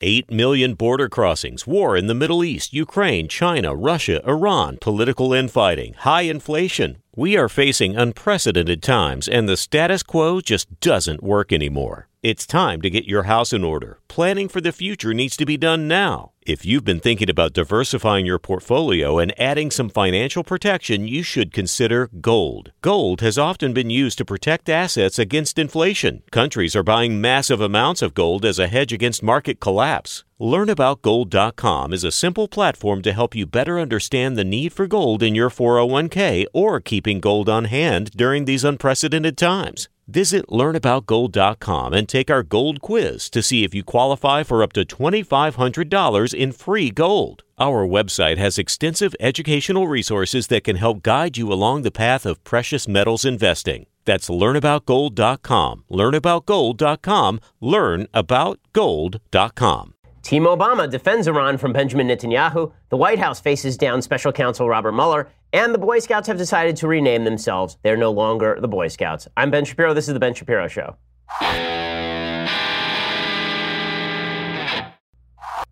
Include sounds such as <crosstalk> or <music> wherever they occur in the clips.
8 million border crossings, war in the Middle East, Ukraine, China, Russia, Iran, political infighting, high inflation. We are facing unprecedented times, and the status quo just doesn't work anymore. It's time to get your house in order. Planning for the future needs to be done now. If you've been thinking about diversifying your portfolio and adding some financial protection, you should consider gold. Gold has often been used to protect assets against inflation. Countries are buying massive amounts of gold as a hedge against market collapse. LearnAboutGold.com is a simple platform to help you better understand the need for gold in your 401k or keeping gold on hand during these unprecedented times. Visit learnaboutgold.com and take our gold quiz to see if you qualify for up to $2,500 in free gold. Our website has extensive educational resources that can help guide you along the path of precious metals investing. That's learnaboutgold.com. Learnaboutgold.com. Learnaboutgold.com. Team Obama defends Iran from Benjamin Netanyahu. The White House faces down special counsel Robert Mueller. And the Boy Scouts have decided to rename themselves. They're no longer the Boy Scouts. I'm Ben Shapiro. This is The Ben Shapiro Show.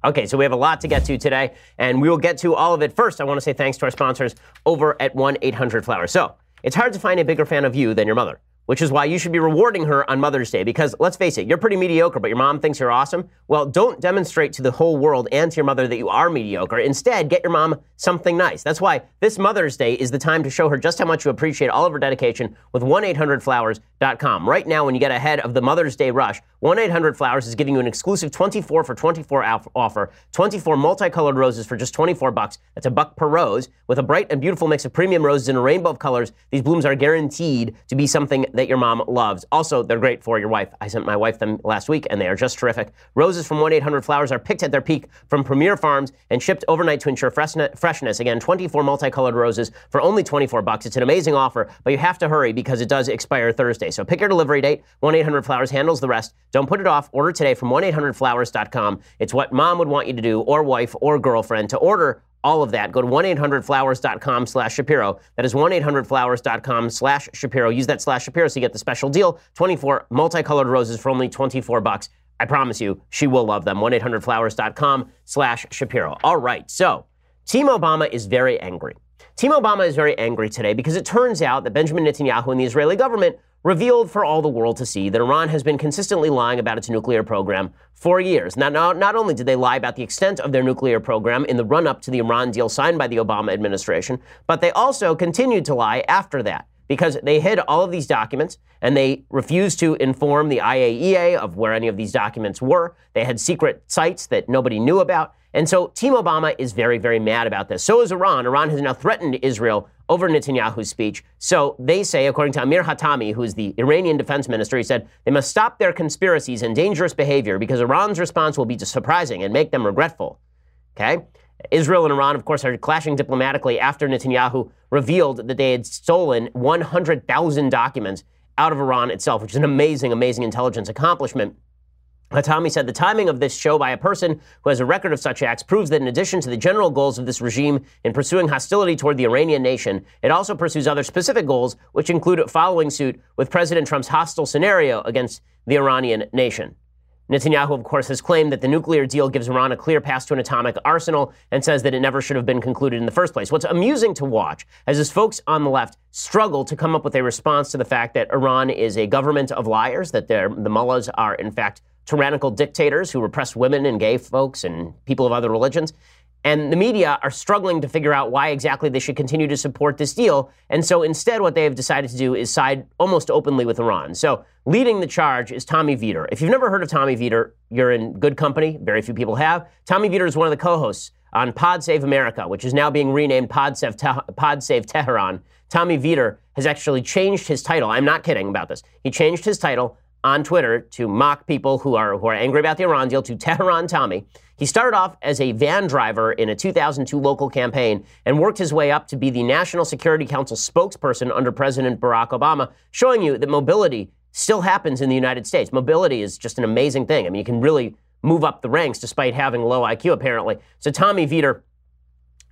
Okay, so we have a lot to get to today, and we will get to all of it. First, I want to say thanks to our sponsors over at 1 800 Flowers. So, it's hard to find a bigger fan of you than your mother which is why you should be rewarding her on Mother's Day. Because let's face it, you're pretty mediocre, but your mom thinks you're awesome. Well, don't demonstrate to the whole world and to your mother that you are mediocre. Instead, get your mom something nice. That's why this Mother's Day is the time to show her just how much you appreciate all of her dedication with 1 800 Flowers.com. Right now, when you get ahead of the Mother's Day rush, 1 800 Flowers is giving you an exclusive 24 for 24 offer 24 multicolored roses for just 24 bucks. That's a buck per rose. With a bright and beautiful mix of premium roses in a rainbow of colors, these blooms are guaranteed to be something that your mom loves. Also, they're great for your wife. I sent my wife them last week, and they are just terrific. Roses from 1-800-Flowers are picked at their peak from premier farms and shipped overnight to ensure freshness. Again, 24 multicolored roses for only 24 bucks. It's an amazing offer, but you have to hurry because it does expire Thursday. So pick your delivery date. 1-800-Flowers handles the rest. Don't put it off. Order today from 1-800-Flowers.com. It's what mom would want you to do, or wife, or girlfriend. To order all of that, go to 1-800-Flowers.com slash Shapiro. That is 1-800-Flowers.com slash Shapiro. Use that slash Shapiro so you get the special deal. 24 multicolored roses for only 24 bucks. I promise you, she will love them. 1-800-Flowers.com slash Shapiro. All right, so Team Obama is very angry. Team Obama is very angry today because it turns out that Benjamin Netanyahu and the Israeli government revealed for all the world to see that Iran has been consistently lying about its nuclear program for years. Now, not, not only did they lie about the extent of their nuclear program in the run up to the Iran deal signed by the Obama administration, but they also continued to lie after that because they hid all of these documents and they refused to inform the IAEA of where any of these documents were. They had secret sites that nobody knew about. And so Team Obama is very, very mad about this. So is Iran. Iran has now threatened Israel over Netanyahu's speech. So they say, according to Amir Hatami, who is the Iranian defense minister, he said they must stop their conspiracies and dangerous behavior because Iran's response will be surprising and make them regretful. Okay? Israel and Iran, of course, are clashing diplomatically after Netanyahu revealed that they had stolen 100,000 documents out of Iran itself, which is an amazing, amazing intelligence accomplishment. Hatami said the timing of this show by a person who has a record of such acts proves that in addition to the general goals of this regime in pursuing hostility toward the Iranian nation, it also pursues other specific goals, which include following suit with President Trump's hostile scenario against the Iranian nation. Netanyahu, of course, has claimed that the nuclear deal gives Iran a clear path to an atomic arsenal and says that it never should have been concluded in the first place. What's amusing to watch is as folks on the left struggle to come up with a response to the fact that Iran is a government of liars, that the mullahs are, in fact, tyrannical dictators who repress women and gay folks and people of other religions. And the media are struggling to figure out why exactly they should continue to support this deal. And so instead, what they have decided to do is side almost openly with Iran. So leading the charge is Tommy Vietor. If you've never heard of Tommy Vietor, you're in good company. Very few people have. Tommy Vietor is one of the co hosts on Pod Save America, which is now being renamed Pod Save, Te- Pod Save Tehran. Tommy Vietor has actually changed his title. I'm not kidding about this. He changed his title on Twitter to mock people who are who are angry about the Iran deal to Tehran Tommy. He started off as a van driver in a 2002 local campaign and worked his way up to be the National Security Council spokesperson under President Barack Obama, showing you that mobility still happens in the United States. Mobility is just an amazing thing. I mean, you can really move up the ranks despite having low IQ, apparently. So Tommy Vietor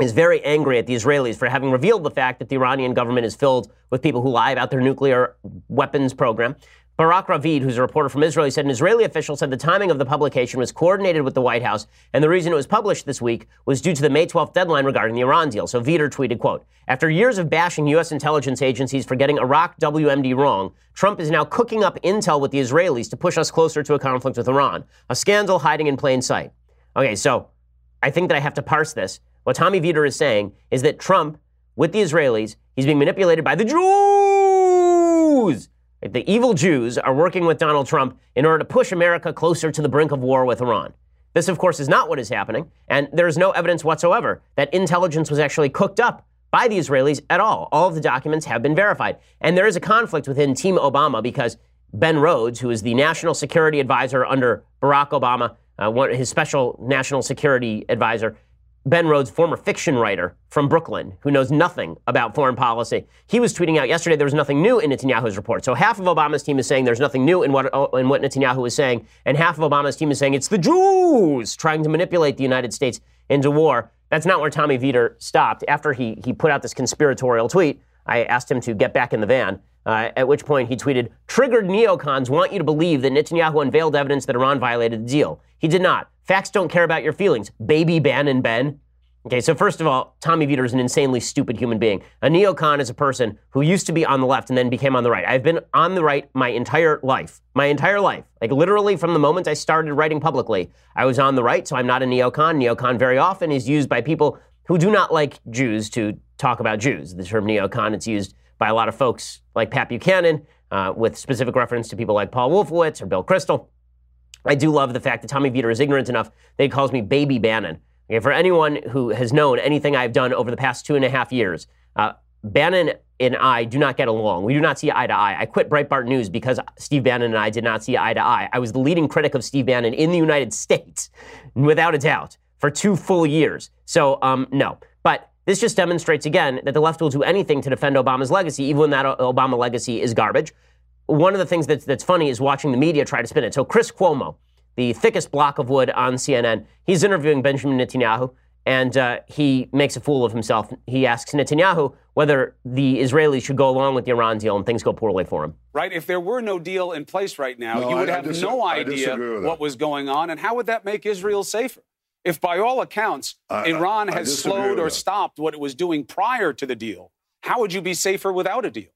is very angry at the Israelis for having revealed the fact that the Iranian government is filled with people who lie about their nuclear weapons program. Barak Ravid, who's a reporter from Israel, he said an Israeli official said the timing of the publication was coordinated with the White House, and the reason it was published this week was due to the May 12th deadline regarding the Iran deal. So Vietor tweeted, quote, After years of bashing U.S. intelligence agencies for getting Iraq WMD wrong, Trump is now cooking up intel with the Israelis to push us closer to a conflict with Iran, a scandal hiding in plain sight. Okay, so I think that I have to parse this. What Tommy Vietor is saying is that Trump, with the Israelis, he's being manipulated by the Jews the evil Jews are working with Donald Trump in order to push America closer to the brink of war with Iran. This, of course, is not what is happening, and there is no evidence whatsoever that intelligence was actually cooked up by the Israelis at all. All of the documents have been verified. And there is a conflict within Team Obama because Ben Rhodes, who is the national security advisor under Barack Obama, uh, his special national security advisor, Ben Rhodes, former fiction writer from Brooklyn, who knows nothing about foreign policy, he was tweeting out yesterday there was nothing new in Netanyahu's report. So half of Obama's team is saying there's nothing new in what, uh, in what Netanyahu is saying, and half of Obama's team is saying it's the Jews trying to manipulate the United States into war. That's not where Tommy Vietor stopped. After he, he put out this conspiratorial tweet, I asked him to get back in the van. Uh, at which point he tweeted, Triggered neocons want you to believe that Netanyahu unveiled evidence that Iran violated the deal. He did not. Facts don't care about your feelings. Baby Bannon Ben. Okay, so first of all, Tommy Vietor is an insanely stupid human being. A neocon is a person who used to be on the left and then became on the right. I've been on the right my entire life. My entire life. Like literally from the moment I started writing publicly, I was on the right, so I'm not a neocon. Neocon very often is used by people who do not like Jews to talk about Jews. The term neocon, it's used by a lot of folks like Pat Buchanan, uh, with specific reference to people like Paul Wolfowitz or Bill Kristol. I do love the fact that Tommy Vietor is ignorant enough that he calls me Baby Bannon. Okay, for anyone who has known anything I've done over the past two and a half years, uh, Bannon and I do not get along. We do not see eye to eye. I quit Breitbart News because Steve Bannon and I did not see eye to eye. I was the leading critic of Steve Bannon in the United States, without a doubt, for two full years. So, um, no. But this just demonstrates again that the left will do anything to defend Obama's legacy, even when that Obama legacy is garbage. One of the things that's, that's funny is watching the media try to spin it. So, Chris Cuomo, the thickest block of wood on CNN. He's interviewing Benjamin Netanyahu, and uh, he makes a fool of himself. He asks Netanyahu whether the Israelis should go along with the Iran deal, and things go poorly for him. Right? If there were no deal in place right now, no, you would I, have I no idea what was going on, and how would that make Israel safer? If, by all accounts, I, Iran has slowed or stopped what it was doing prior to the deal, how would you be safer without a deal?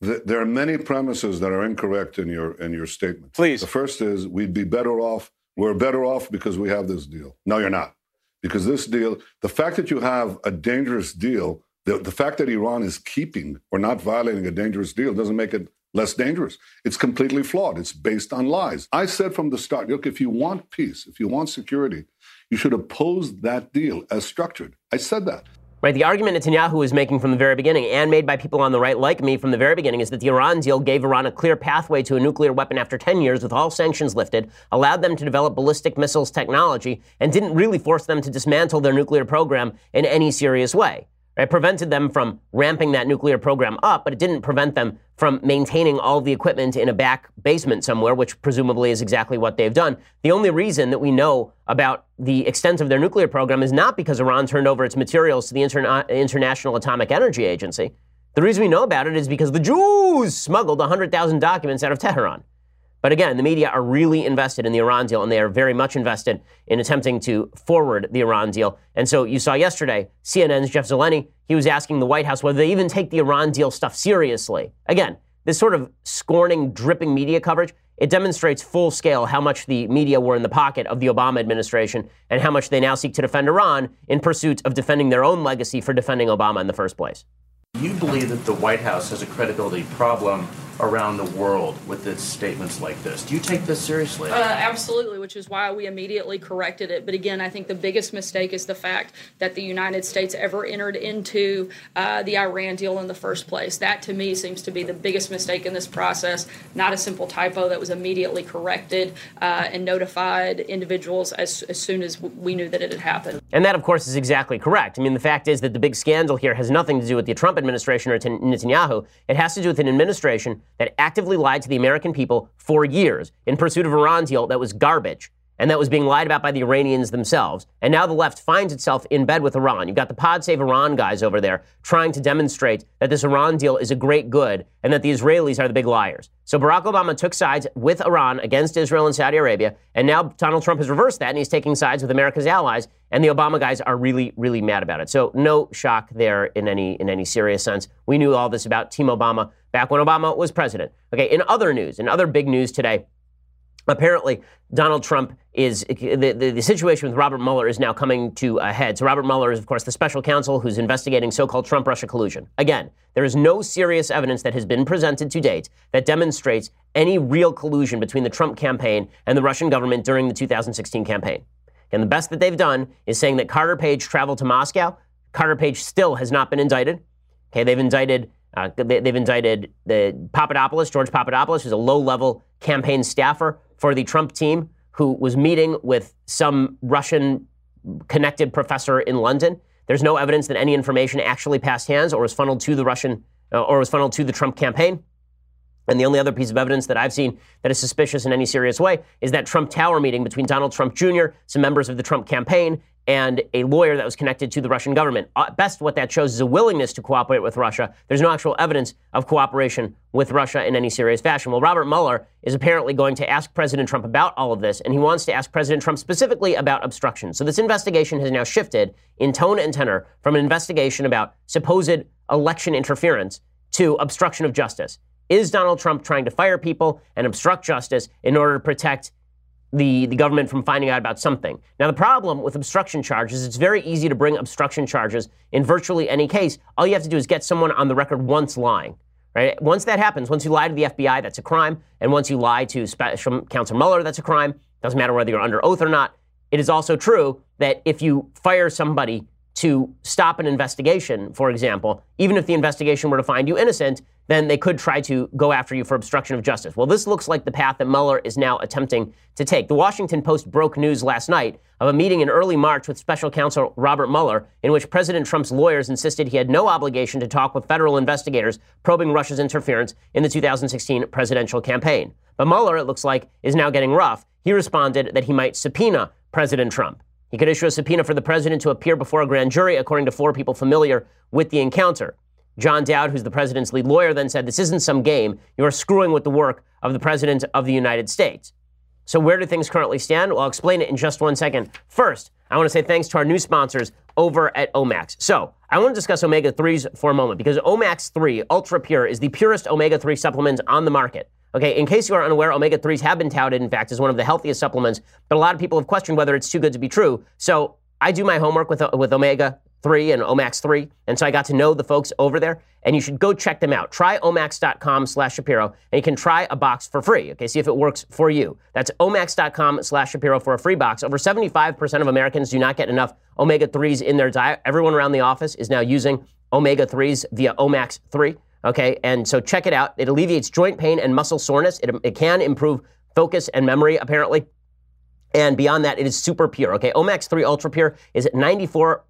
there are many premises that are incorrect in your in your statement. Please. The first is we'd be better off. We're better off because we have this deal. No, you're not. Because this deal, the fact that you have a dangerous deal, the, the fact that Iran is keeping or not violating a dangerous deal doesn't make it less dangerous. It's completely flawed. It's based on lies. I said from the start, look, if you want peace, if you want security, you should oppose that deal as structured. I said that. Right, the argument Netanyahu is making from the very beginning, and made by people on the right like me from the very beginning, is that the Iran deal gave Iran a clear pathway to a nuclear weapon after 10 years with all sanctions lifted, allowed them to develop ballistic missiles technology, and didn't really force them to dismantle their nuclear program in any serious way. It prevented them from ramping that nuclear program up, but it didn't prevent them from maintaining all the equipment in a back basement somewhere, which presumably is exactly what they've done. The only reason that we know about the extent of their nuclear program is not because Iran turned over its materials to the Interna- International Atomic Energy Agency. The reason we know about it is because the Jews smuggled 100,000 documents out of Tehran. But again, the media are really invested in the Iran deal, and they are very much invested in attempting to forward the Iran deal. And so you saw yesterday, CNN's Jeff Zeleny, he was asking the White House whether they even take the Iran deal stuff seriously. Again, this sort of scorning, dripping media coverage, it demonstrates full scale how much the media were in the pocket of the Obama administration and how much they now seek to defend Iran in pursuit of defending their own legacy for defending Obama in the first place. You believe that the White House has a credibility problem around the world with its statements like this. Do you take this seriously? Uh, absolutely, which is why we immediately corrected it. But again, I think the biggest mistake is the fact that the United States ever entered into uh, the Iran deal in the first place. That to me seems to be the biggest mistake in this process, not a simple typo that was immediately corrected uh, and notified individuals as, as soon as we knew that it had happened. And that, of course, is exactly correct. I mean, the fact is that the big scandal here has nothing to do with the Trump administration or Netanyahu. It has to do with an administration that actively lied to the American people for years in pursuit of Iran deal that was garbage. And that was being lied about by the Iranians themselves. And now the left finds itself in bed with Iran. You've got the Pod Save Iran guys over there trying to demonstrate that this Iran deal is a great good and that the Israelis are the big liars. So Barack Obama took sides with Iran against Israel and Saudi Arabia, and now Donald Trump has reversed that and he's taking sides with America's allies, and the Obama guys are really, really mad about it. So no shock there in any in any serious sense. We knew all this about Team Obama back when Obama was president. Okay, in other news, in other big news today, apparently Donald Trump is the, the, the, situation with Robert Mueller is now coming to a head. So Robert Mueller is, of course, the special counsel who's investigating so-called Trump-Russia collusion. Again, there is no serious evidence that has been presented to date that demonstrates any real collusion between the Trump campaign and the Russian government during the 2016 campaign. And the best that they've done is saying that Carter Page traveled to Moscow. Carter Page still has not been indicted. Okay, they've indicted uh, they, have indicted the Papadopoulos, George Papadopoulos, who's a low-level campaign staffer for the Trump team who was meeting with some Russian connected professor in London. There's no evidence that any information actually passed hands or was funneled to the Russian uh, or was funneled to the Trump campaign. And the only other piece of evidence that I've seen that is suspicious in any serious way is that Trump Tower meeting between Donald Trump Jr., some members of the Trump campaign, and a lawyer that was connected to the Russian government. At best, what that shows is a willingness to cooperate with Russia. There's no actual evidence of cooperation with Russia in any serious fashion. Well, Robert Mueller is apparently going to ask President Trump about all of this, and he wants to ask President Trump specifically about obstruction. So this investigation has now shifted in tone and tenor from an investigation about supposed election interference to obstruction of justice. Is Donald Trump trying to fire people and obstruct justice in order to protect the, the government from finding out about something. Now, the problem with obstruction charges, it's very easy to bring obstruction charges in virtually any case. All you have to do is get someone on the record once lying. Right? Once that happens, once you lie to the FBI, that's a crime. And once you lie to Special Counsel Mueller, that's a crime. Doesn't matter whether you're under oath or not. It is also true that if you fire somebody to stop an investigation, for example, even if the investigation were to find you innocent, then they could try to go after you for obstruction of justice. Well, this looks like the path that Mueller is now attempting to take. The Washington Post broke news last night of a meeting in early March with special counsel Robert Mueller, in which President Trump's lawyers insisted he had no obligation to talk with federal investigators probing Russia's interference in the 2016 presidential campaign. But Mueller, it looks like, is now getting rough. He responded that he might subpoena President Trump. He could issue a subpoena for the president to appear before a grand jury, according to four people familiar with the encounter. John Dowd, who's the president's lead lawyer, then said, This isn't some game. You are screwing with the work of the president of the United States. So, where do things currently stand? Well, I'll explain it in just one second. First, I want to say thanks to our new sponsors over at Omax. So, I want to discuss omega 3s for a moment because Omax 3 Ultra Pure is the purest omega 3 supplement on the market. Okay, in case you are unaware, omega 3s have been touted, in fact, as one of the healthiest supplements, but a lot of people have questioned whether it's too good to be true. So, I do my homework with, with omega 3 and Omax 3. And so I got to know the folks over there, and you should go check them out. Try omax.com slash Shapiro, and you can try a box for free. Okay, see if it works for you. That's omax.com slash Shapiro for a free box. Over 75% of Americans do not get enough omega 3s in their diet. Everyone around the office is now using omega 3s via Omax 3. Okay, and so check it out. It alleviates joint pain and muscle soreness. It, it can improve focus and memory, apparently. And beyond that, it is super pure. Okay, Omax 3 Ultra Pure is at 94%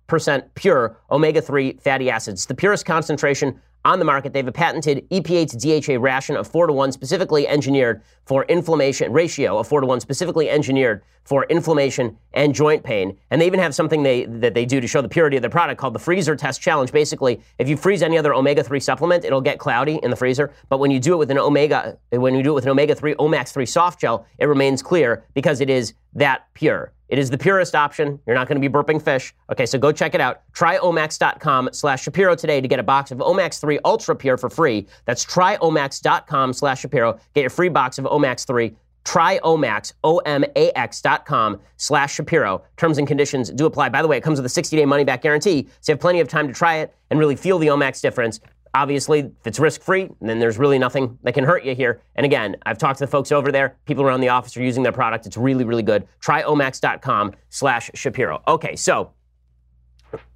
pure omega 3 fatty acids. The purest concentration on the market. They have a patented EPA to DHA ration of 4 to 1, specifically engineered for inflammation, ratio of 4 to 1, specifically engineered for inflammation and joint pain. And they even have something they, that they do to show the purity of their product called the Freezer Test Challenge. Basically, if you freeze any other omega 3 supplement, it'll get cloudy in the freezer. But when you do it with an omega, when you do it with an omega 3 Omax 3 soft gel, it remains clear because it is that pure. It is the purest option. You're not going to be burping fish. Okay, so go check it out. Try omax.com slash Shapiro today to get a box of Omax 3 Ultra Pure for free. That's tryomax.com slash Shapiro. Get your free box of Omax 3. Try Omax, O-M-A-X dot com slash Shapiro. Terms and conditions do apply. By the way, it comes with a 60-day money-back guarantee, so you have plenty of time to try it and really feel the Omax difference. Obviously, if it's risk free, then there's really nothing that can hurt you here. And again, I've talked to the folks over there. People around the office are using their product. It's really, really good. Try omax.com slash Shapiro. Okay, so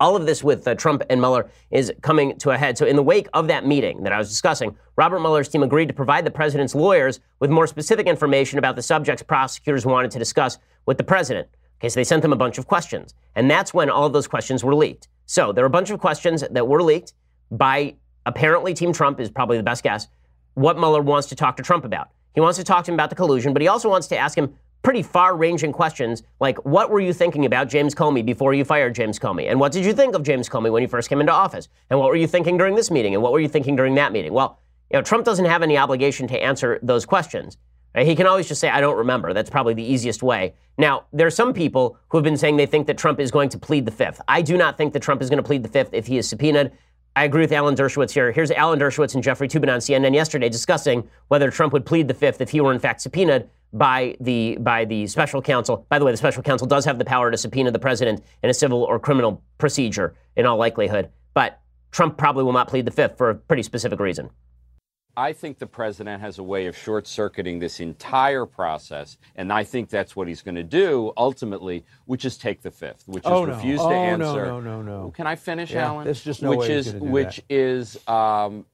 all of this with uh, Trump and Mueller is coming to a head. So, in the wake of that meeting that I was discussing, Robert Mueller's team agreed to provide the president's lawyers with more specific information about the subjects prosecutors wanted to discuss with the president. Okay, so they sent them a bunch of questions. And that's when all of those questions were leaked. So, there were a bunch of questions that were leaked by apparently Team Trump is probably the best guess, what Mueller wants to talk to Trump about. He wants to talk to him about the collusion, but he also wants to ask him pretty far ranging questions like what were you thinking about James Comey before you fired James Comey? And what did you think of James Comey when you first came into office? And what were you thinking during this meeting? And what were you thinking during that meeting? Well, you know, Trump doesn't have any obligation to answer those questions. He can always just say, I don't remember. That's probably the easiest way. Now, there are some people who have been saying they think that Trump is going to plead the fifth. I do not think that Trump is going to plead the fifth if he is subpoenaed. I agree with Alan Dershowitz here. Here's Alan Dershowitz and Jeffrey Toobin on CNN yesterday discussing whether Trump would plead the fifth if he were in fact subpoenaed by the by the special counsel. By the way, the special counsel does have the power to subpoena the president in a civil or criminal procedure in all likelihood, but Trump probably will not plead the fifth for a pretty specific reason. I think the president has a way of short circuiting this entire process, and I think that's what he's going to do ultimately, which is take the fifth, which oh, is no. refuse oh, to answer. No, no, no, no. Can I finish, yeah, Alan? There's just no which way is which that. is um,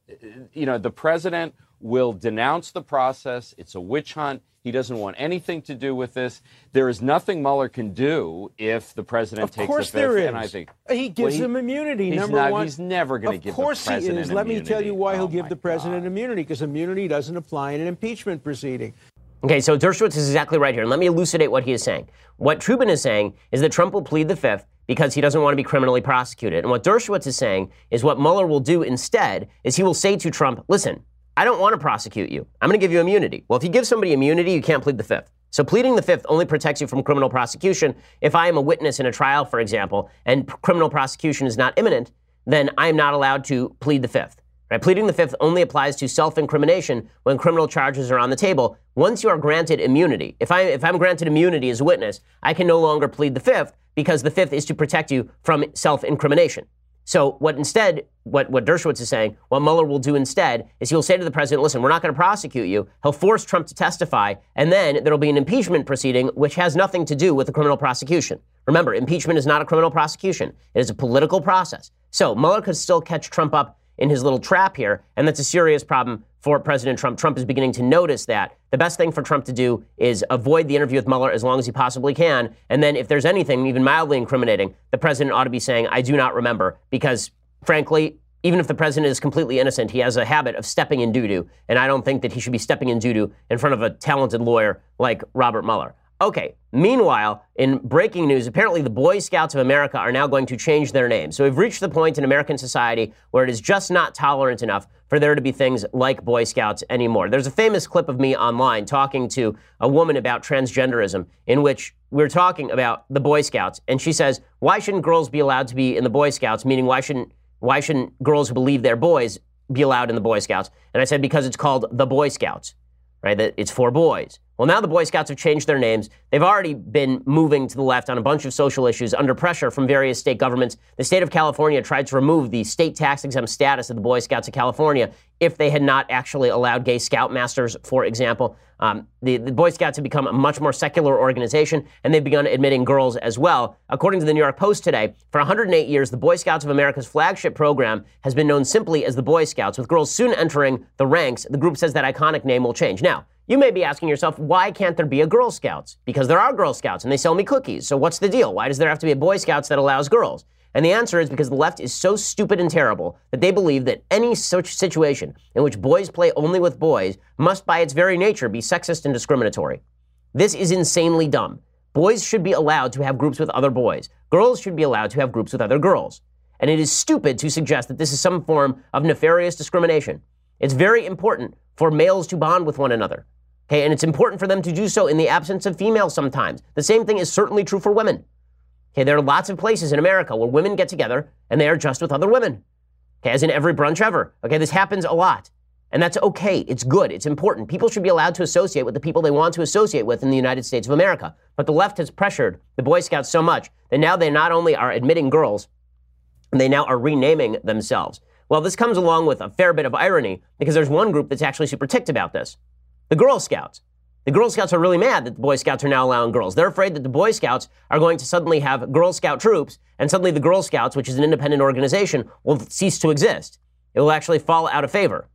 you know the president will denounce the process. It's a witch hunt. He doesn't want anything to do with this. There is nothing Mueller can do if the president of takes the course fifth. there is. And I think he gives well, he, him immunity. Number not, one, he's never going to give the president Of course he is. Let immunity. me tell you why oh he'll give the president God. immunity because immunity doesn't apply in an impeachment proceeding. Okay, so Dershowitz is exactly right here. And let me elucidate what he is saying. What Toobin is saying is that Trump will plead the fifth because he doesn't want to be criminally prosecuted. And what Dershowitz is saying is what Mueller will do instead is he will say to Trump, listen, I don't want to prosecute you. I'm going to give you immunity. Well, if you give somebody immunity, you can't plead the fifth. So pleading the fifth only protects you from criminal prosecution. If I am a witness in a trial, for example, and criminal prosecution is not imminent, then I am not allowed to plead the fifth. Right? Pleading the fifth only applies to self-incrimination when criminal charges are on the table. Once you are granted immunity, if I if I'm granted immunity as a witness, I can no longer plead the fifth because the fifth is to protect you from self-incrimination. So what instead, what, what Dershowitz is saying, what Mueller will do instead is he'll say to the president, listen, we're not going to prosecute you. He'll force Trump to testify, and then there'll be an impeachment proceeding which has nothing to do with the criminal prosecution. Remember, impeachment is not a criminal prosecution. It is a political process. So Mueller could still catch Trump up in his little trap here, and that's a serious problem for President Trump. Trump is beginning to notice that. The best thing for Trump to do is avoid the interview with Mueller as long as he possibly can. And then, if there's anything even mildly incriminating, the president ought to be saying, I do not remember, because frankly, even if the president is completely innocent, he has a habit of stepping in doo doo. And I don't think that he should be stepping in doo doo in front of a talented lawyer like Robert Mueller. Okay, meanwhile, in breaking news, apparently the Boy Scouts of America are now going to change their name. So we've reached the point in American society where it is just not tolerant enough for there to be things like Boy Scouts anymore. There's a famous clip of me online talking to a woman about transgenderism in which we're talking about the Boy Scouts, and she says, Why shouldn't girls be allowed to be in the Boy Scouts? Meaning, why shouldn't why shouldn't girls who believe they're boys be allowed in the Boy Scouts? And I said, because it's called the Boy Scouts, right? That it's for boys. Well, now the Boy Scouts have changed their names. They've already been moving to the left on a bunch of social issues under pressure from various state governments. The state of California tried to remove the state tax exempt status of the Boy Scouts of California if they had not actually allowed gay scoutmasters, for example. Um, the, the Boy Scouts have become a much more secular organization, and they've begun admitting girls as well. According to the New York Post today, for 108 years, the Boy Scouts of America's flagship program has been known simply as the Boy Scouts, with girls soon entering the ranks. The group says that iconic name will change. Now, you may be asking yourself, why can't there be a Girl Scouts? Because there are Girl Scouts and they sell me cookies. So what's the deal? Why does there have to be a Boy Scouts that allows girls? And the answer is because the left is so stupid and terrible that they believe that any such situation in which boys play only with boys must, by its very nature, be sexist and discriminatory. This is insanely dumb. Boys should be allowed to have groups with other boys. Girls should be allowed to have groups with other girls. And it is stupid to suggest that this is some form of nefarious discrimination. It's very important for males to bond with one another. Okay, and it's important for them to do so in the absence of females sometimes. The same thing is certainly true for women. Okay, there are lots of places in America where women get together and they are just with other women. Okay, as in every brunch ever. Okay, this happens a lot. And that's okay. It's good. It's important. People should be allowed to associate with the people they want to associate with in the United States of America. But the left has pressured the Boy Scouts so much that now they not only are admitting girls, they now are renaming themselves. Well, this comes along with a fair bit of irony because there's one group that's actually super ticked about this the Girl Scouts. The Girl Scouts are really mad that the Boy Scouts are now allowing girls. They're afraid that the Boy Scouts are going to suddenly have Girl Scout troops, and suddenly the Girl Scouts, which is an independent organization, will cease to exist. It will actually fall out of favor.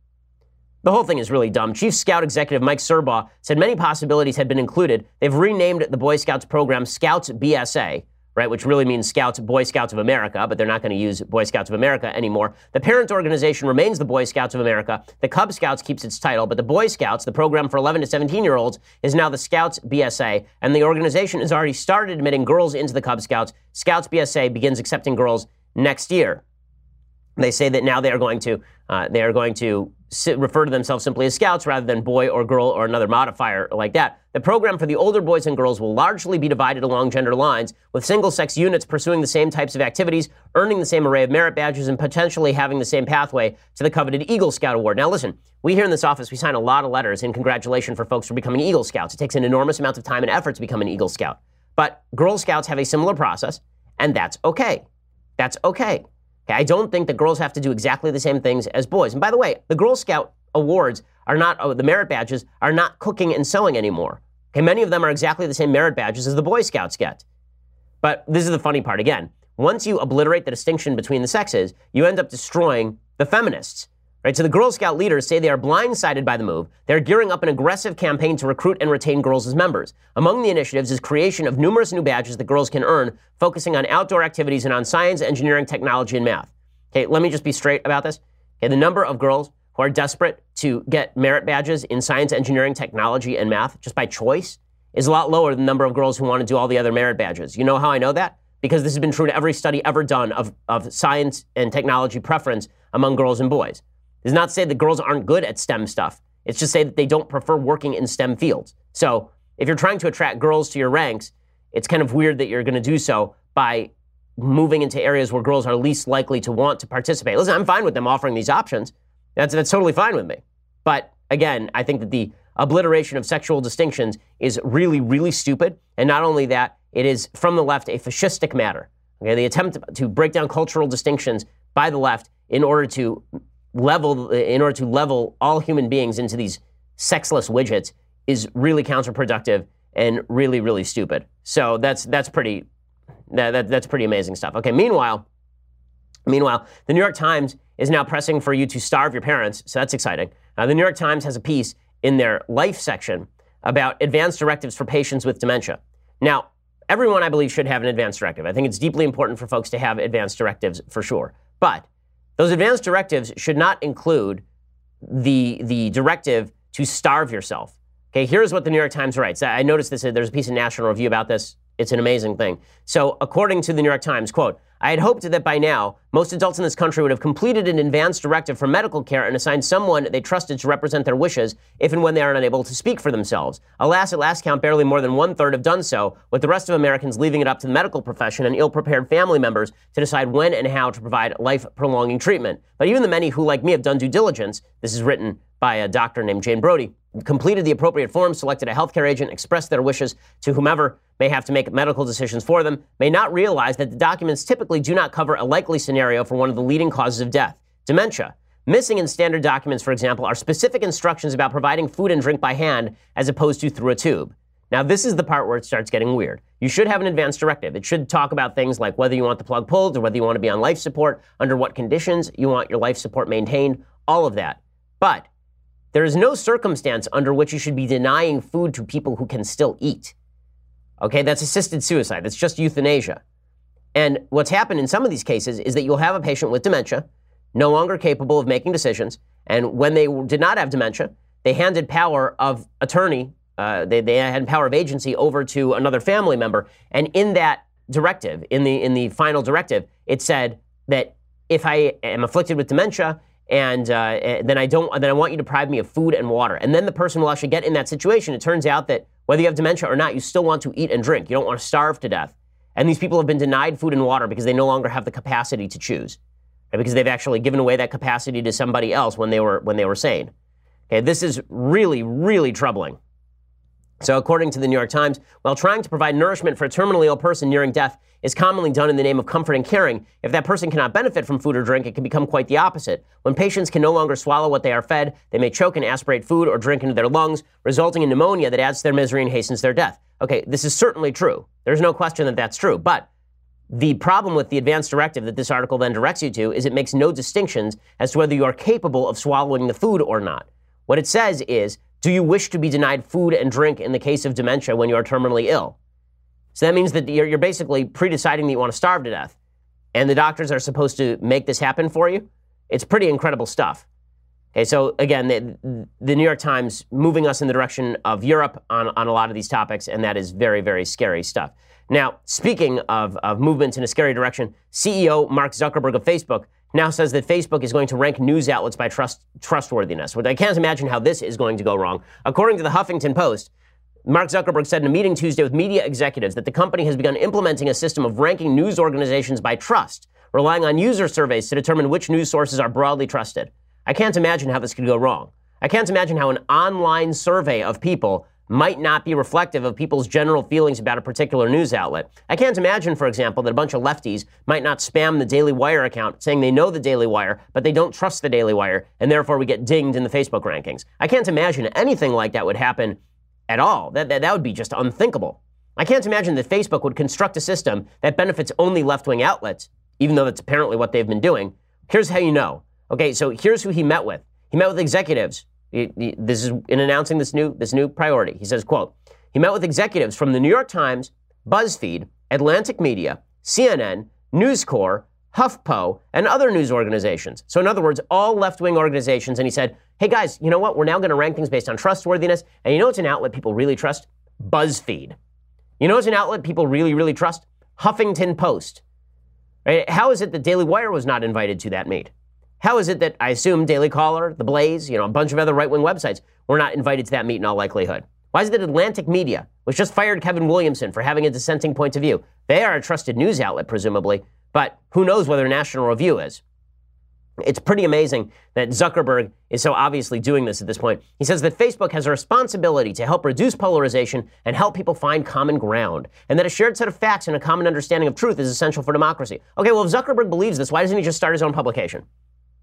The whole thing is really dumb. Chief Scout Executive Mike Surbaugh said many possibilities had been included. They've renamed the Boy Scouts program Scouts BSA. Right, which really means Scouts, Boy Scouts of America, but they're not going to use Boy Scouts of America anymore. The parent organization remains the Boy Scouts of America. The Cub Scouts keeps its title, but the Boy Scouts, the program for 11 to 17 year olds, is now the Scouts BSA, and the organization has already started admitting girls into the Cub Scouts. Scouts BSA begins accepting girls next year. They say that now they are going to uh, they are going to refer to themselves simply as scouts rather than boy or girl or another modifier like that. The program for the older boys and girls will largely be divided along gender lines, with single sex units pursuing the same types of activities, earning the same array of merit badges, and potentially having the same pathway to the coveted Eagle Scout Award. Now, listen, we here in this office, we sign a lot of letters in congratulation for folks for becoming Eagle Scouts. It takes an enormous amount of time and effort to become an Eagle Scout. But Girl Scouts have a similar process, and that's okay. That's okay. Okay, I don't think that girls have to do exactly the same things as boys. And by the way, the Girl Scout awards are not, oh, the merit badges are not cooking and sewing anymore. Okay, many of them are exactly the same merit badges as the Boy Scouts get. But this is the funny part again. Once you obliterate the distinction between the sexes, you end up destroying the feminists. Right? So the Girl Scout leaders say they are blindsided by the move. They're gearing up an aggressive campaign to recruit and retain girls as members. Among the initiatives is creation of numerous new badges that girls can earn, focusing on outdoor activities and on science, engineering, technology, and math. Okay, let me just be straight about this. Okay, the number of girls are desperate to get merit badges in science, engineering, technology, and math just by choice is a lot lower than the number of girls who want to do all the other merit badges. You know how I know that? Because this has been true to every study ever done of, of science and technology preference among girls and boys does not say that girls aren't good at STEM stuff. It's just say that they don't prefer working in STEM fields. So if you're trying to attract girls to your ranks, it's kind of weird that you're going to do so by moving into areas where girls are least likely to want to participate. Listen, I'm fine with them offering these options. That's, that's totally fine with me. But again, I think that the obliteration of sexual distinctions is really, really stupid. And not only that, it is from the left a fascistic matter. Okay, the attempt to break down cultural distinctions by the left in order to level in order to level all human beings into these sexless widgets is really counterproductive and really really stupid. So that's that's pretty that, that, that's pretty amazing stuff. Okay, meanwhile, meanwhile, the New York Times is now pressing for you to starve your parents. So that's exciting. Uh, the New York Times has a piece in their life section about advanced directives for patients with dementia. Now, everyone I believe should have an advanced directive. I think it's deeply important for folks to have advanced directives for sure. But those advanced directives should not include the, the directive to starve yourself. Okay, here's what the New York Times writes. I noticed this, there's a piece in National Review about this. It's an amazing thing. So, according to the New York Times, quote, I had hoped that by now, most adults in this country would have completed an advanced directive for medical care and assigned someone they trusted to represent their wishes if and when they are unable to speak for themselves. Alas, at last count, barely more than one third have done so, with the rest of Americans leaving it up to the medical profession and ill prepared family members to decide when and how to provide life prolonging treatment. But even the many who, like me, have done due diligence, this is written by a doctor named Jane Brody, completed the appropriate forms, selected a healthcare agent, expressed their wishes to whomever may have to make medical decisions for them, may not realize that the documents typically do not cover a likely scenario for one of the leading causes of death dementia. Missing in standard documents, for example, are specific instructions about providing food and drink by hand as opposed to through a tube. Now, this is the part where it starts getting weird. You should have an advanced directive. It should talk about things like whether you want the plug pulled or whether you want to be on life support, under what conditions you want your life support maintained, all of that. But there is no circumstance under which you should be denying food to people who can still eat. Okay, that's assisted suicide. That's just euthanasia. And what's happened in some of these cases is that you'll have a patient with dementia, no longer capable of making decisions. And when they did not have dementia, they handed power of attorney, uh, they, they had power of agency over to another family member. And in that directive, in the, in the final directive, it said that if I am afflicted with dementia and uh, then I don't, then I want you to deprive me of food and water. And then the person will actually get in that situation. It turns out that whether you have dementia or not, you still want to eat and drink. You don't want to starve to death. And these people have been denied food and water because they no longer have the capacity to choose, right? because they've actually given away that capacity to somebody else when they were when they were sane. Okay, this is really, really troubling. So, according to the New York Times, while trying to provide nourishment for a terminally ill person nearing death is commonly done in the name of comfort and caring, if that person cannot benefit from food or drink, it can become quite the opposite. When patients can no longer swallow what they are fed, they may choke and aspirate food or drink into their lungs, resulting in pneumonia that adds to their misery and hastens their death. Okay, this is certainly true. There's no question that that's true. But the problem with the advanced directive that this article then directs you to is it makes no distinctions as to whether you are capable of swallowing the food or not. What it says is do you wish to be denied food and drink in the case of dementia when you are terminally ill? So that means that you're, you're basically pre-deciding that you want to starve to death, and the doctors are supposed to make this happen for you. It's pretty incredible stuff. Okay, so again, the, the, New York Times moving us in the direction of Europe on, on a lot of these topics, and that is very, very scary stuff. Now, speaking of, of movements in a scary direction, CEO Mark Zuckerberg of Facebook now says that Facebook is going to rank news outlets by trust, trustworthiness. I can't imagine how this is going to go wrong. According to the Huffington Post, Mark Zuckerberg said in a meeting Tuesday with media executives that the company has begun implementing a system of ranking news organizations by trust, relying on user surveys to determine which news sources are broadly trusted. I can't imagine how this could go wrong. I can't imagine how an online survey of people might not be reflective of people's general feelings about a particular news outlet. I can't imagine, for example, that a bunch of lefties might not spam the Daily Wire account saying they know the Daily Wire, but they don't trust the Daily Wire, and therefore we get dinged in the Facebook rankings. I can't imagine anything like that would happen at all. That, that, that would be just unthinkable. I can't imagine that Facebook would construct a system that benefits only left wing outlets, even though that's apparently what they've been doing. Here's how you know Okay, so here's who he met with. He met with executives. This is in announcing this new this new priority. He says, "quote He met with executives from the New York Times, BuzzFeed, Atlantic Media, CNN, News Corp, HuffPo, and other news organizations. So, in other words, all left wing organizations. And he said, Hey guys, you know what? We're now going to rank things based on trustworthiness. And you know it's an outlet people really trust? BuzzFeed. You know it's an outlet people really, really trust? Huffington Post. Right? How is it that Daily Wire was not invited to that meet? How is it that I assume Daily Caller, The Blaze, you know, a bunch of other right wing websites were not invited to that meet in all likelihood? Why is it that Atlantic Media, which just fired Kevin Williamson for having a dissenting point of view, they are a trusted news outlet, presumably, but who knows whether National Review is? It's pretty amazing that Zuckerberg is so obviously doing this at this point. He says that Facebook has a responsibility to help reduce polarization and help people find common ground, and that a shared set of facts and a common understanding of truth is essential for democracy. Okay, well, if Zuckerberg believes this, why doesn't he just start his own publication?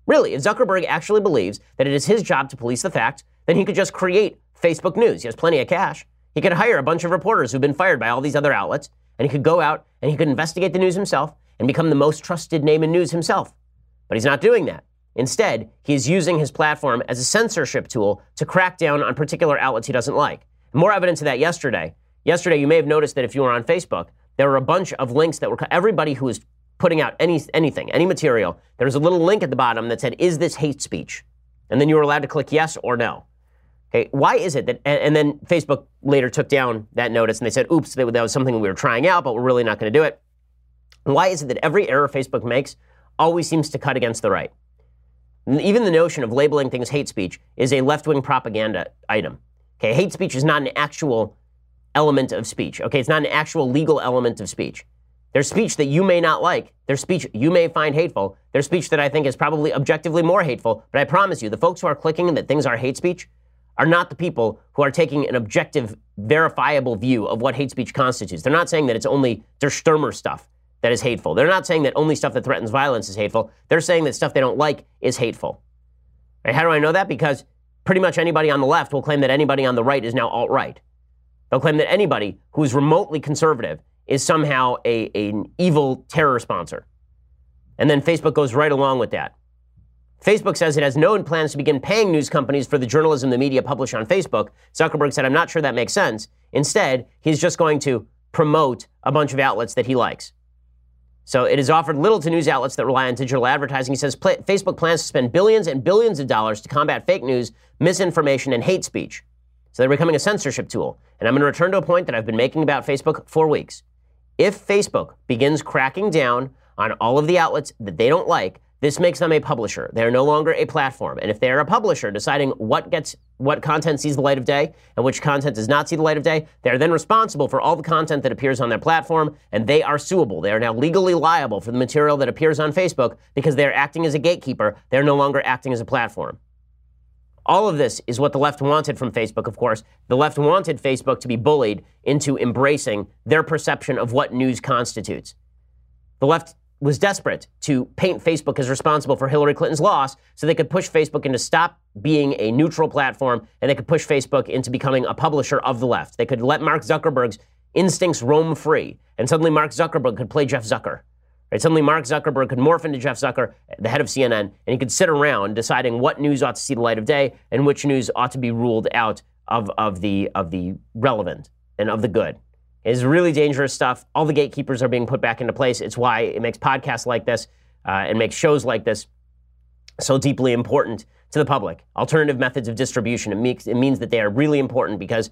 Really, if Zuckerberg actually believes that it is his job to police the facts, then he could just create Facebook News. He has plenty of cash. He could hire a bunch of reporters who've been fired by all these other outlets, and he could go out and he could investigate the news himself and become the most trusted name in news himself. But he's not doing that. Instead, he is using his platform as a censorship tool to crack down on particular outlets he doesn't like. More evidence of that yesterday. Yesterday, you may have noticed that if you were on Facebook, there were a bunch of links that were everybody who was putting out any, anything, any material, there was a little link at the bottom that said, Is this hate speech? And then you were allowed to click yes or no. Okay, why is it that, and, and then Facebook later took down that notice and they said, Oops, that, that was something we were trying out, but we're really not going to do it. Why is it that every error Facebook makes always seems to cut against the right? Even the notion of labeling things hate speech is a left wing propaganda item. Okay, hate speech is not an actual element of speech. Okay, it's not an actual legal element of speech. There's speech that you may not like. There's speech you may find hateful. There's speech that I think is probably objectively more hateful. But I promise you, the folks who are clicking that things are hate speech are not the people who are taking an objective, verifiable view of what hate speech constitutes. They're not saying that it's only Der Stürmer stuff that is hateful. They're not saying that only stuff that threatens violence is hateful. They're saying that stuff they don't like is hateful. Right? How do I know that? Because pretty much anybody on the left will claim that anybody on the right is now alt right. They'll claim that anybody who is remotely conservative is somehow a, an evil terror sponsor. And then Facebook goes right along with that. Facebook says it has no plans to begin paying news companies for the journalism the media publish on Facebook. Zuckerberg said, I'm not sure that makes sense. Instead, he's just going to promote a bunch of outlets that he likes. So it has offered little to news outlets that rely on digital advertising. He says Facebook plans to spend billions and billions of dollars to combat fake news, misinformation, and hate speech. So they're becoming a censorship tool. And I'm going to return to a point that I've been making about Facebook for weeks. If Facebook begins cracking down on all of the outlets that they don't like, this makes them a publisher. They're no longer a platform. And if they're a publisher deciding what gets what content sees the light of day and which content does not see the light of day, they're then responsible for all the content that appears on their platform and they are suable. They are now legally liable for the material that appears on Facebook because they're acting as a gatekeeper. They're no longer acting as a platform. All of this is what the left wanted from Facebook, of course. The left wanted Facebook to be bullied into embracing their perception of what news constitutes. The left was desperate to paint Facebook as responsible for Hillary Clinton's loss so they could push Facebook into stop being a neutral platform and they could push Facebook into becoming a publisher of the left. They could let Mark Zuckerberg's instincts roam free and suddenly Mark Zuckerberg could play Jeff Zucker. Right? Suddenly, Mark Zuckerberg could morph into Jeff Zucker, the head of CNN, and he could sit around deciding what news ought to see the light of day and which news ought to be ruled out of, of, the, of the relevant and of the good. It's really dangerous stuff. All the gatekeepers are being put back into place. It's why it makes podcasts like this uh, and makes shows like this so deeply important to the public. Alternative methods of distribution. It, makes, it means that they are really important because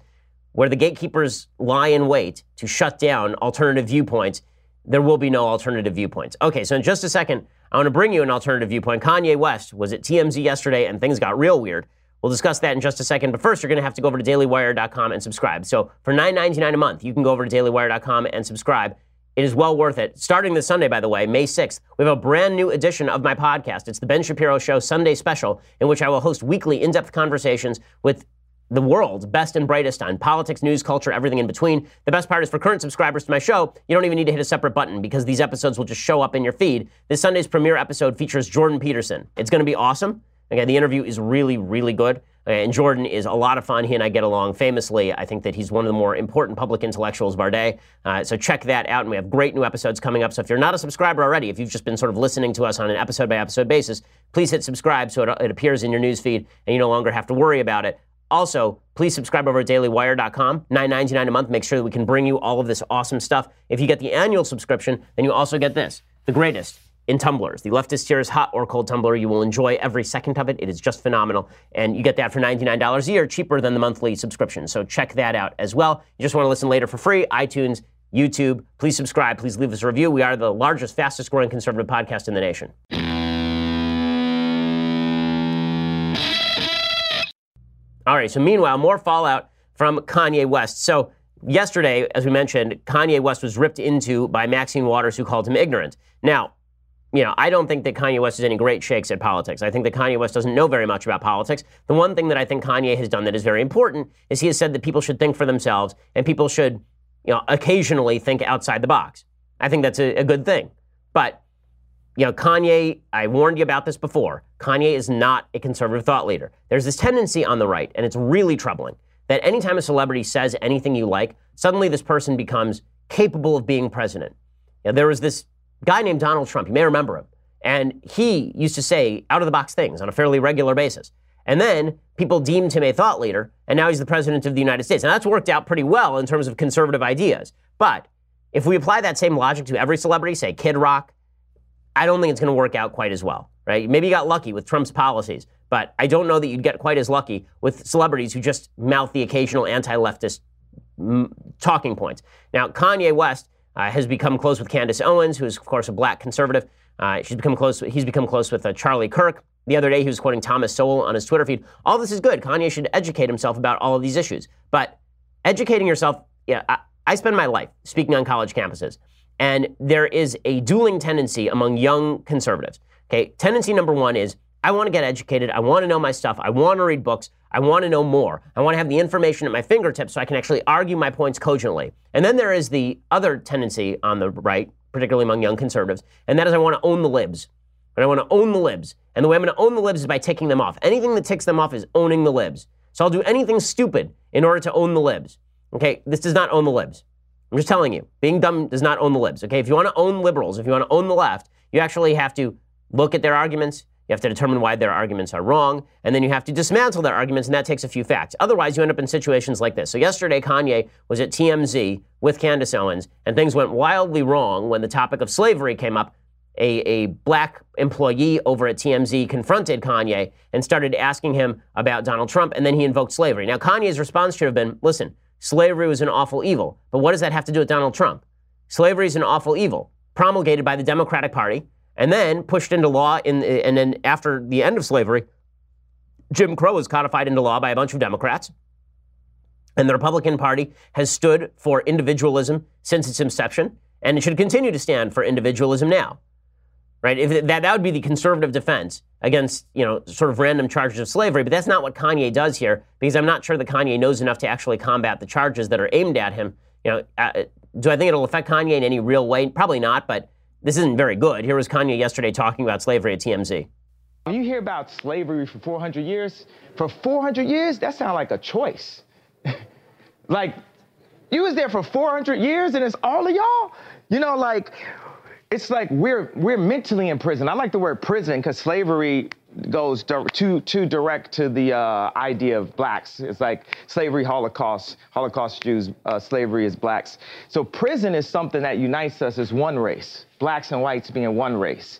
where the gatekeepers lie in wait to shut down alternative viewpoints, there will be no alternative viewpoints. Okay, so in just a second, I want to bring you an alternative viewpoint. Kanye West was at TMZ yesterday and things got real weird. We'll discuss that in just a second. But first, you're going to have to go over to dailywire.com and subscribe. So for $9.99 a month, you can go over to dailywire.com and subscribe. It is well worth it. Starting this Sunday, by the way, May 6th, we have a brand new edition of my podcast. It's the Ben Shapiro Show Sunday Special, in which I will host weekly in depth conversations with the world's best and brightest on politics, news, culture, everything in between. The best part is for current subscribers to my show, you don't even need to hit a separate button because these episodes will just show up in your feed. This Sunday's premiere episode features Jordan Peterson. It's going to be awesome. Okay, the interview is really, really good. Okay, And Jordan is a lot of fun. He and I get along famously. I think that he's one of the more important public intellectuals of our day. Uh, so check that out. And we have great new episodes coming up. So if you're not a subscriber already, if you've just been sort of listening to us on an episode by episode basis, please hit subscribe so it, it appears in your newsfeed and you no longer have to worry about it. Also, please subscribe over at dailywire.com. $9.99 a month. Make sure that we can bring you all of this awesome stuff. If you get the annual subscription, then you also get this the greatest in tumblers. The leftist tears hot or cold tumbler. You will enjoy every second of it. It is just phenomenal. And you get that for $99 a year, cheaper than the monthly subscription. So check that out as well. You just want to listen later for free, iTunes, YouTube. Please subscribe. Please leave us a review. We are the largest, fastest growing conservative podcast in the nation. All right, so meanwhile, more fallout from Kanye West. So yesterday, as we mentioned, Kanye West was ripped into by Maxine Waters, who called him ignorant. Now, you know, I don't think that Kanye West is any great shakes at politics. I think that Kanye West doesn't know very much about politics. The one thing that I think Kanye has done that is very important is he has said that people should think for themselves and people should, you know, occasionally think outside the box. I think that's a, a good thing. But, you know, Kanye, I warned you about this before. Kanye is not a conservative thought leader. There's this tendency on the right, and it's really troubling, that anytime a celebrity says anything you like, suddenly this person becomes capable of being president. You know, there was this guy named Donald Trump. You may remember him. And he used to say out of the box things on a fairly regular basis. And then people deemed him a thought leader, and now he's the president of the United States. And that's worked out pretty well in terms of conservative ideas. But if we apply that same logic to every celebrity, say Kid Rock, I don't think it's going to work out quite as well, right? Maybe you got lucky with Trump's policies, but I don't know that you'd get quite as lucky with celebrities who just mouth the occasional anti leftist mm, talking points. Now, Kanye West uh, has become close with Candace Owens, who is, of course, a black conservative. Uh, she's become close. He's become close with uh, Charlie Kirk. The other day, he was quoting Thomas Sowell on his Twitter feed. All this is good. Kanye should educate himself about all of these issues. But educating yourself, yeah, I, I spend my life speaking on college campuses, and there is a dueling tendency among young conservatives. Okay, tendency number one is I want to get educated. I want to know my stuff. I want to read books. I want to know more. I want to have the information at my fingertips so I can actually argue my points cogently. And then there is the other tendency on the right, particularly among young conservatives, and that is I want to own the libs. And I want to own the libs. And the way I'm going to own the libs is by ticking them off. Anything that ticks them off is owning the libs. So I'll do anything stupid in order to own the libs. Okay, this does not own the libs. I'm just telling you, being dumb does not own the libs. Okay, if you want to own liberals, if you want to own the left, you actually have to look at their arguments, you have to determine why their arguments are wrong, and then you have to dismantle their arguments, and that takes a few facts. Otherwise, you end up in situations like this. So, yesterday, Kanye was at TMZ with Candace Owens, and things went wildly wrong when the topic of slavery came up. A, a black employee over at TMZ confronted Kanye and started asking him about Donald Trump, and then he invoked slavery. Now, Kanye's response should have been listen, slavery was an awful evil, but what does that have to do with Donald Trump? Slavery is an awful evil promulgated by the Democratic Party and then pushed into law in, and then after the end of slavery, Jim Crow was codified into law by a bunch of Democrats. And the Republican Party has stood for individualism since its inception, and it should continue to stand for individualism now. Right? If that, that would be the conservative defense against, you know, sort of random charges of slavery, but that's not what Kanye does here, because I'm not sure that Kanye knows enough to actually combat the charges that are aimed at him. You know, uh, do I think it'll affect Kanye in any real way? Probably not, but this isn't very good. Here was Kanye yesterday talking about slavery at TMZ. When you hear about slavery for 400 years, for 400 years, that sounds like a choice. <laughs> like, you was there for 400 years and it's all of y'all? You know, like, it's like we're we're mentally in prison. I like the word prison because slavery goes too too direct to the uh, idea of blacks. It's like slavery, Holocaust, Holocaust Jews, uh, slavery is blacks. So prison is something that unites us as one race, blacks and whites being one race.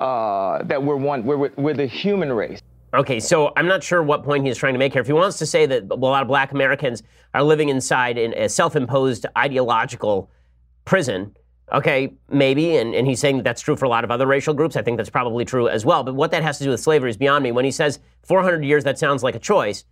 Uh, that we're one, we're, we're the human race. Okay, so I'm not sure what point he's trying to make here. If he wants to say that a lot of black Americans are living inside in a self imposed ideological prison, okay, maybe, and, and he's saying that that's true for a lot of other racial groups. I think that's probably true as well. But what that has to do with slavery is beyond me. When he says 400 years, that sounds like a choice.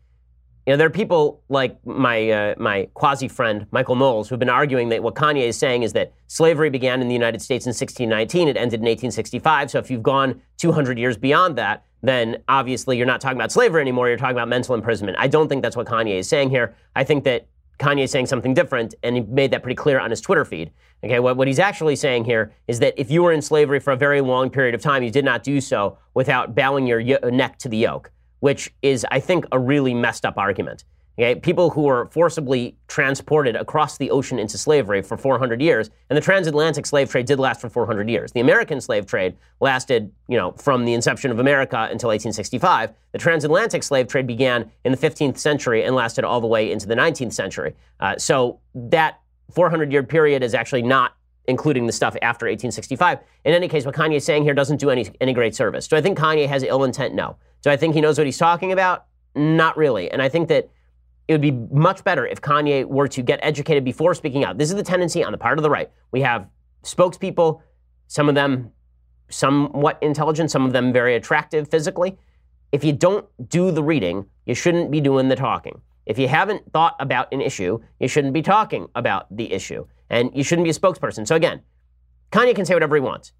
You know, there are people like my uh, my quasi friend Michael Knowles who've been arguing that what Kanye is saying is that slavery began in the United States in 1619, it ended in 1865. So if you've gone 200 years beyond that, then obviously you're not talking about slavery anymore. You're talking about mental imprisonment. I don't think that's what Kanye is saying here. I think that Kanye saying something different, and he made that pretty clear on his Twitter feed. Okay, what, what he's actually saying here is that if you were in slavery for a very long period of time, you did not do so without bowing your neck to the yoke, which is, I think, a really messed up argument. Okay, people who were forcibly transported across the ocean into slavery for 400 years, and the transatlantic slave trade did last for 400 years. The American slave trade lasted, you know, from the inception of America until 1865. The transatlantic slave trade began in the 15th century and lasted all the way into the 19th century. Uh, so that 400 year period is actually not including the stuff after 1865. In any case, what Kanye is saying here doesn't do any, any great service. Do I think Kanye has ill intent? No. Do I think he knows what he's talking about? Not really. And I think that it would be much better if Kanye were to get educated before speaking out. This is the tendency on the part of the right. We have spokespeople, some of them somewhat intelligent, some of them very attractive physically. If you don't do the reading, you shouldn't be doing the talking. If you haven't thought about an issue, you shouldn't be talking about the issue. And you shouldn't be a spokesperson. So again, Kanye can say whatever he wants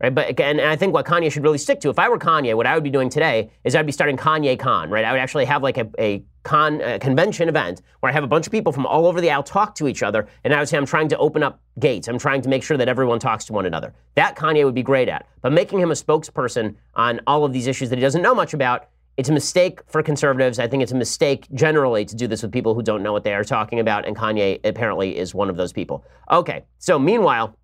right? But again, and I think what Kanye should really stick to, if I were Kanye, what I would be doing today is I'd be starting Kanye Con, right? I would actually have like a, a con a convention event where I have a bunch of people from all over the aisle talk to each other, and I would say I'm trying to open up gates. I'm trying to make sure that everyone talks to one another. That Kanye would be great at. But making him a spokesperson on all of these issues that he doesn't know much about. It's a mistake for conservatives. I think it's a mistake generally to do this with people who don't know what they are talking about, and Kanye apparently is one of those people. Okay, so meanwhile,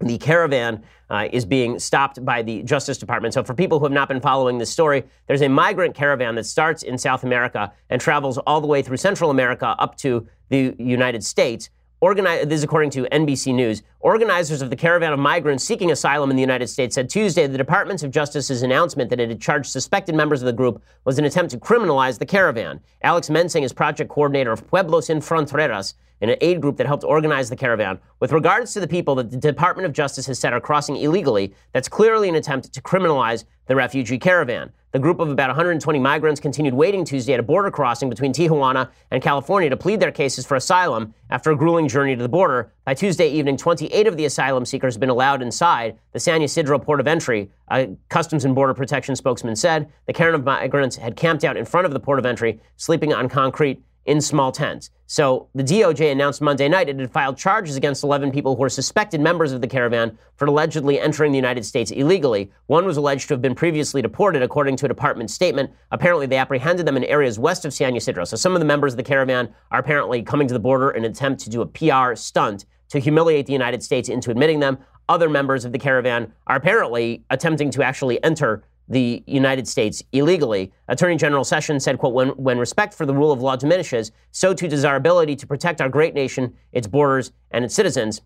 the caravan uh, is being stopped by the Justice Department. So, for people who have not been following this story, there's a migrant caravan that starts in South America and travels all the way through Central America up to the United States. Organi- this is according to NBC News. Organizers of the caravan of migrants seeking asylum in the United States said Tuesday the Department of Justice's announcement that it had charged suspected members of the group was an attempt to criminalize the caravan. Alex Mensing is project coordinator of Pueblos Sin Fronteras, an aid group that helped organize the caravan. With regards to the people that the Department of Justice has said are crossing illegally, that's clearly an attempt to criminalize the refugee caravan. The group of about 120 migrants continued waiting Tuesday at a border crossing between Tijuana and California to plead their cases for asylum after a grueling journey to the border. By Tuesday evening, 28 of the asylum seekers had been allowed inside the San Ysidro port of entry, a Customs and Border Protection spokesman said. The caravan of migrants had camped out in front of the port of entry, sleeping on concrete in small tents. So the DOJ announced Monday night it had filed charges against 11 people who were suspected members of the caravan for allegedly entering the United States illegally. One was alleged to have been previously deported, according to a department statement. Apparently, they apprehended them in areas west of San Ysidro. So some of the members of the caravan are apparently coming to the border in an attempt to do a PR stunt to humiliate the United States into admitting them. Other members of the caravan are apparently attempting to actually enter the United States illegally. Attorney General Sessions said, quote, when, when respect for the rule of law diminishes, so too does our ability to protect our great nation, its borders, and its citizens.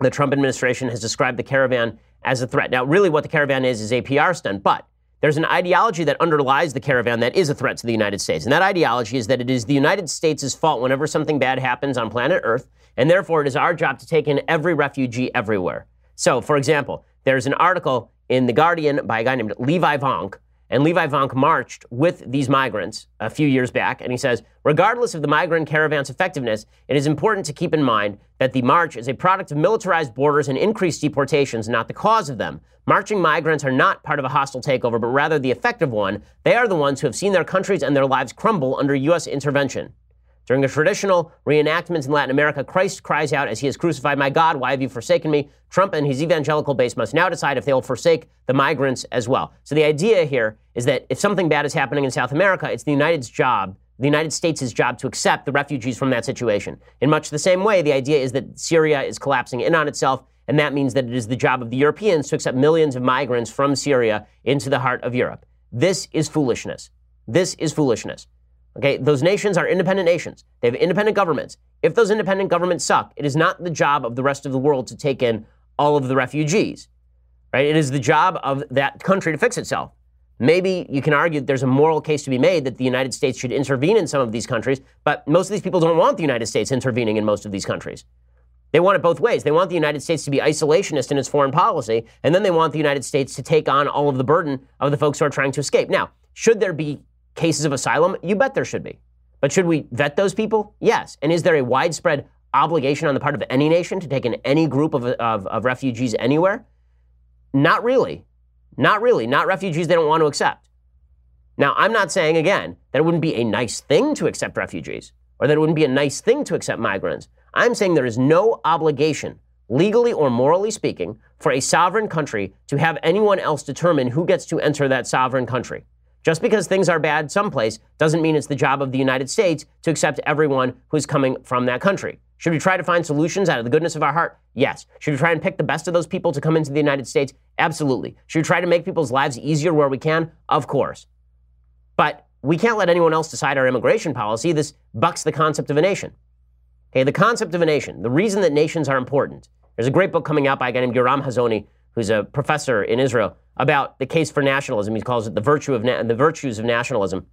The Trump administration has described the caravan as a threat. Now, really what the caravan is is a PR stunt, but there's an ideology that underlies the caravan that is a threat to the United States. And that ideology is that it is the United States' fault whenever something bad happens on planet Earth, and therefore it is our job to take in every refugee everywhere. So, for example, there's an article in The Guardian by a guy named Levi Vonk. And Levi Vonk marched with these migrants a few years back. And he says, regardless of the migrant caravan's effectiveness, it is important to keep in mind that the march is a product of militarized borders and increased deportations, not the cause of them. Marching migrants are not part of a hostile takeover, but rather the effective one. They are the ones who have seen their countries and their lives crumble under U.S. intervention. During a traditional reenactment in Latin America, Christ cries out as he is crucified, My God, why have you forsaken me? Trump and his evangelical base must now decide if they will forsake the migrants as well. So the idea here is that if something bad is happening in South America, it's the United's job, the United States' job to accept the refugees from that situation. In much the same way, the idea is that Syria is collapsing in on itself, and that means that it is the job of the Europeans to accept millions of migrants from Syria into the heart of Europe. This is foolishness. This is foolishness. Okay, those nations are independent nations. They have independent governments. If those independent governments suck, it is not the job of the rest of the world to take in all of the refugees. Right? It is the job of that country to fix itself. Maybe you can argue that there's a moral case to be made that the United States should intervene in some of these countries, but most of these people don't want the United States intervening in most of these countries. They want it both ways. They want the United States to be isolationist in its foreign policy, and then they want the United States to take on all of the burden of the folks who are trying to escape. Now, should there be cases of asylum? You bet there should be. But should we vet those people? Yes. And is there a widespread obligation on the part of any nation to take in any group of, of, of refugees anywhere? Not really. Not really. Not refugees they don't want to accept. Now, I'm not saying, again, that it wouldn't be a nice thing to accept refugees or that it wouldn't be a nice thing to accept migrants. I'm saying there is no obligation, legally or morally speaking, for a sovereign country to have anyone else determine who gets to enter that sovereign country. Just because things are bad someplace doesn't mean it's the job of the United States to accept everyone who's coming from that country. Should we try to find solutions out of the goodness of our heart? Yes. Should we try and pick the best of those people to come into the United States? Absolutely. Should we try to make people's lives easier where we can? Of course. But we can't let anyone else decide our immigration policy. This bucks the concept of a nation. Okay, the concept of a nation, the reason that nations are important. There's a great book coming out by a guy named Yoram Hazony, who's a professor in Israel, about the case for nationalism. He calls it the virtue of na- the virtues of nationalism.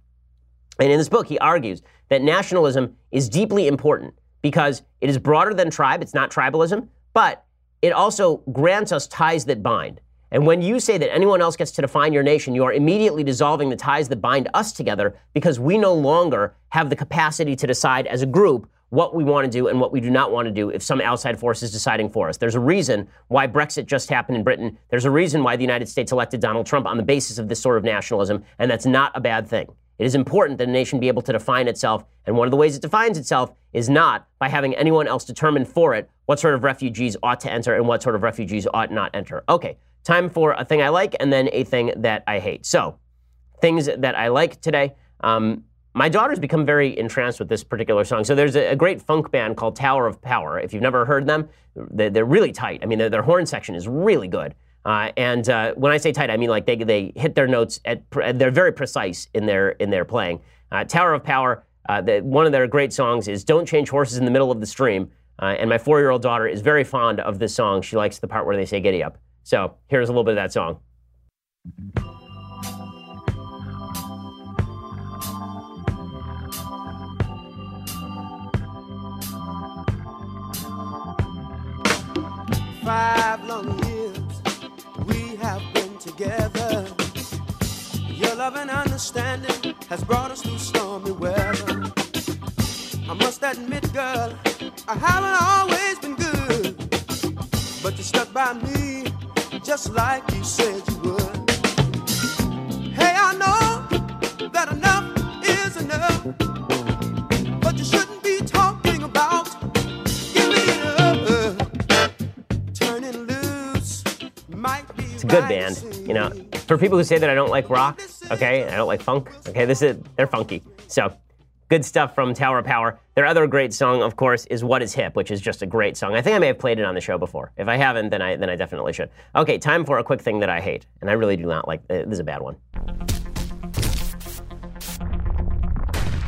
And in this book, he argues that nationalism is deeply important because it is broader than tribe. It's not tribalism, but it also grants us ties that bind. And when you say that anyone else gets to define your nation, you are immediately dissolving the ties that bind us together because we no longer have the capacity to decide as a group what we want to do and what we do not want to do if some outside force is deciding for us. There's a reason why Brexit just happened in Britain. There's a reason why the United States elected Donald Trump on the basis of this sort of nationalism, and that's not a bad thing. It is important that a nation be able to define itself, and one of the ways it defines itself is not by having anyone else determine for it what sort of refugees ought to enter and what sort of refugees ought not enter. Okay, time for a thing I like and then a thing that I hate. So, things that I like today. Um, my daughter's become very entranced with this particular song. So there's a, a, great funk band called Tower of Power. If you've never heard them, they're, they're really tight. I mean, their, horn section is really good. Uh, and uh, when I say tight, I mean like they, they hit their notes at they're very precise in their in their playing. Uh, Tower of Power. Uh, the, one of their great songs is "Don't Change Horses in the Middle of the Stream." Uh, and my four-year-old daughter is very fond of this song. She likes the part where they say "Giddy up." So here's a little bit of that song. Five long years we have been together. Your love and understanding has brought us through stormy weather. I must admit, girl, I haven't always been good, but you stuck by me just like you said you would. Good band. You know, for people who say that I don't like rock, okay, I don't like funk, okay, this is they're funky. So good stuff from Tower of Power. Their other great song, of course, is "What Is Hip," which is just a great song. I think I may have played it on the show before. If I haven't, then I then I definitely should. Okay, time for a quick thing that I hate, and I really do not like. Uh, this is a bad one.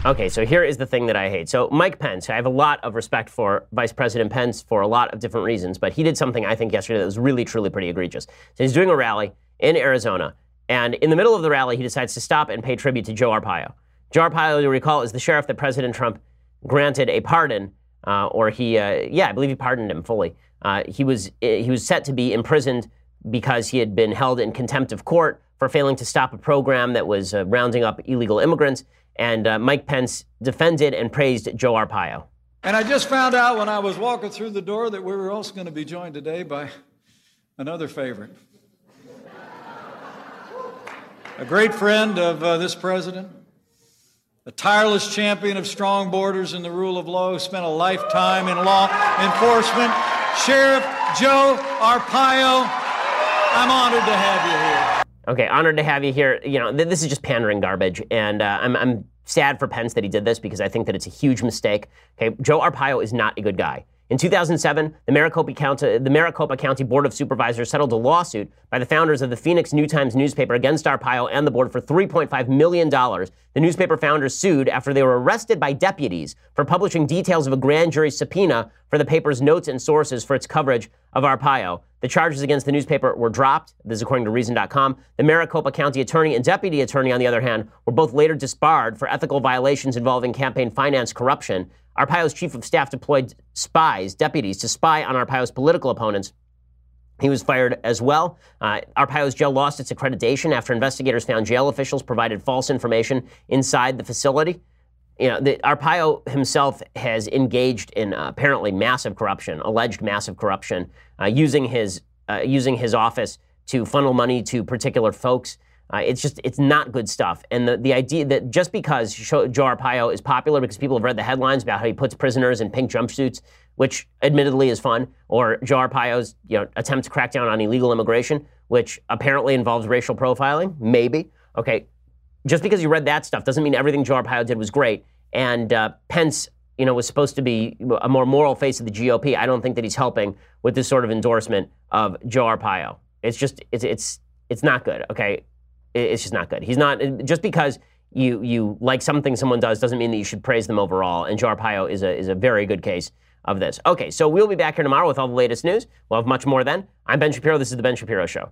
Okay, so here is the thing that I hate. So, Mike Pence, I have a lot of respect for Vice President Pence for a lot of different reasons, but he did something I think yesterday that was really, truly pretty egregious. So, he's doing a rally in Arizona, and in the middle of the rally, he decides to stop and pay tribute to Joe Arpaio. Joe Arpaio, you recall, is the sheriff that President Trump granted a pardon, uh, or he, uh, yeah, I believe he pardoned him fully. Uh, he was he was set to be imprisoned because he had been held in contempt of court for failing to stop a program that was uh, rounding up illegal immigrants. And uh, Mike Pence defended and praised Joe Arpaio. And I just found out when I was walking through the door that we were also going to be joined today by another favorite. a great friend of uh, this president, a tireless champion of strong borders and the rule of law, who spent a lifetime in law enforcement, Sheriff Joe Arpaio. I'm honored to have you here. Okay, honored to have you here. You know, th- this is just pandering garbage, and uh, I'm, I'm sad for Pence that he did this because I think that it's a huge mistake. Okay, Joe Arpaio is not a good guy. In 2007, the Maricopa, County, the Maricopa County Board of Supervisors settled a lawsuit by the founders of the Phoenix New Times newspaper against Arpaio and the board for $3.5 million. The newspaper founders sued after they were arrested by deputies for publishing details of a grand jury subpoena for the paper's notes and sources for its coverage of Arpaio. The charges against the newspaper were dropped. This is according to Reason.com. The Maricopa County attorney and deputy attorney, on the other hand, were both later disbarred for ethical violations involving campaign finance corruption. Arpaio's chief of staff deployed spies, deputies, to spy on Arpaio's political opponents. He was fired as well. Uh, Arpaio's jail lost its accreditation after investigators found jail officials provided false information inside the facility. You know, the, Arpaio himself has engaged in uh, apparently massive corruption, alleged massive corruption, uh, using his uh, using his office to funnel money to particular folks. Uh, it's just, it's not good stuff. And the, the idea that just because Joe Arpaio is popular because people have read the headlines about how he puts prisoners in pink jumpsuits, which admittedly is fun, or Joe Arpaio's you know, attempt to crack down on illegal immigration, which apparently involves racial profiling, maybe. Okay, just because you read that stuff doesn't mean everything Joe Arpaio did was great. And uh, Pence, you know, was supposed to be a more moral face of the GOP. I don't think that he's helping with this sort of endorsement of Joe Arpaio. It's just, it's, it's, it's not good. Okay, it's just not good. He's not just because you you like something someone does doesn't mean that you should praise them overall. And Joe Arpaio is a is a very good case of this. Okay, so we'll be back here tomorrow with all the latest news. We'll have much more then. I'm Ben Shapiro. This is the Ben Shapiro Show.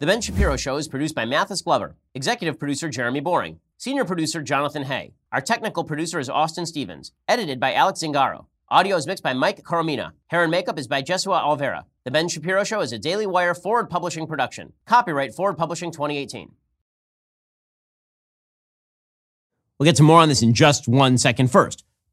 The Ben Shapiro Show is produced by Mathis Glover, executive producer Jeremy Boring, senior producer Jonathan Hay. Our technical producer is Austin Stevens, edited by Alex Zingaro. Audio is mixed by Mike Coromina. Hair and makeup is by Jesua Alvera. The Ben Shapiro Show is a Daily Wire Forward Publishing production. Copyright Forward Publishing 2018. We'll get to more on this in just one second. First,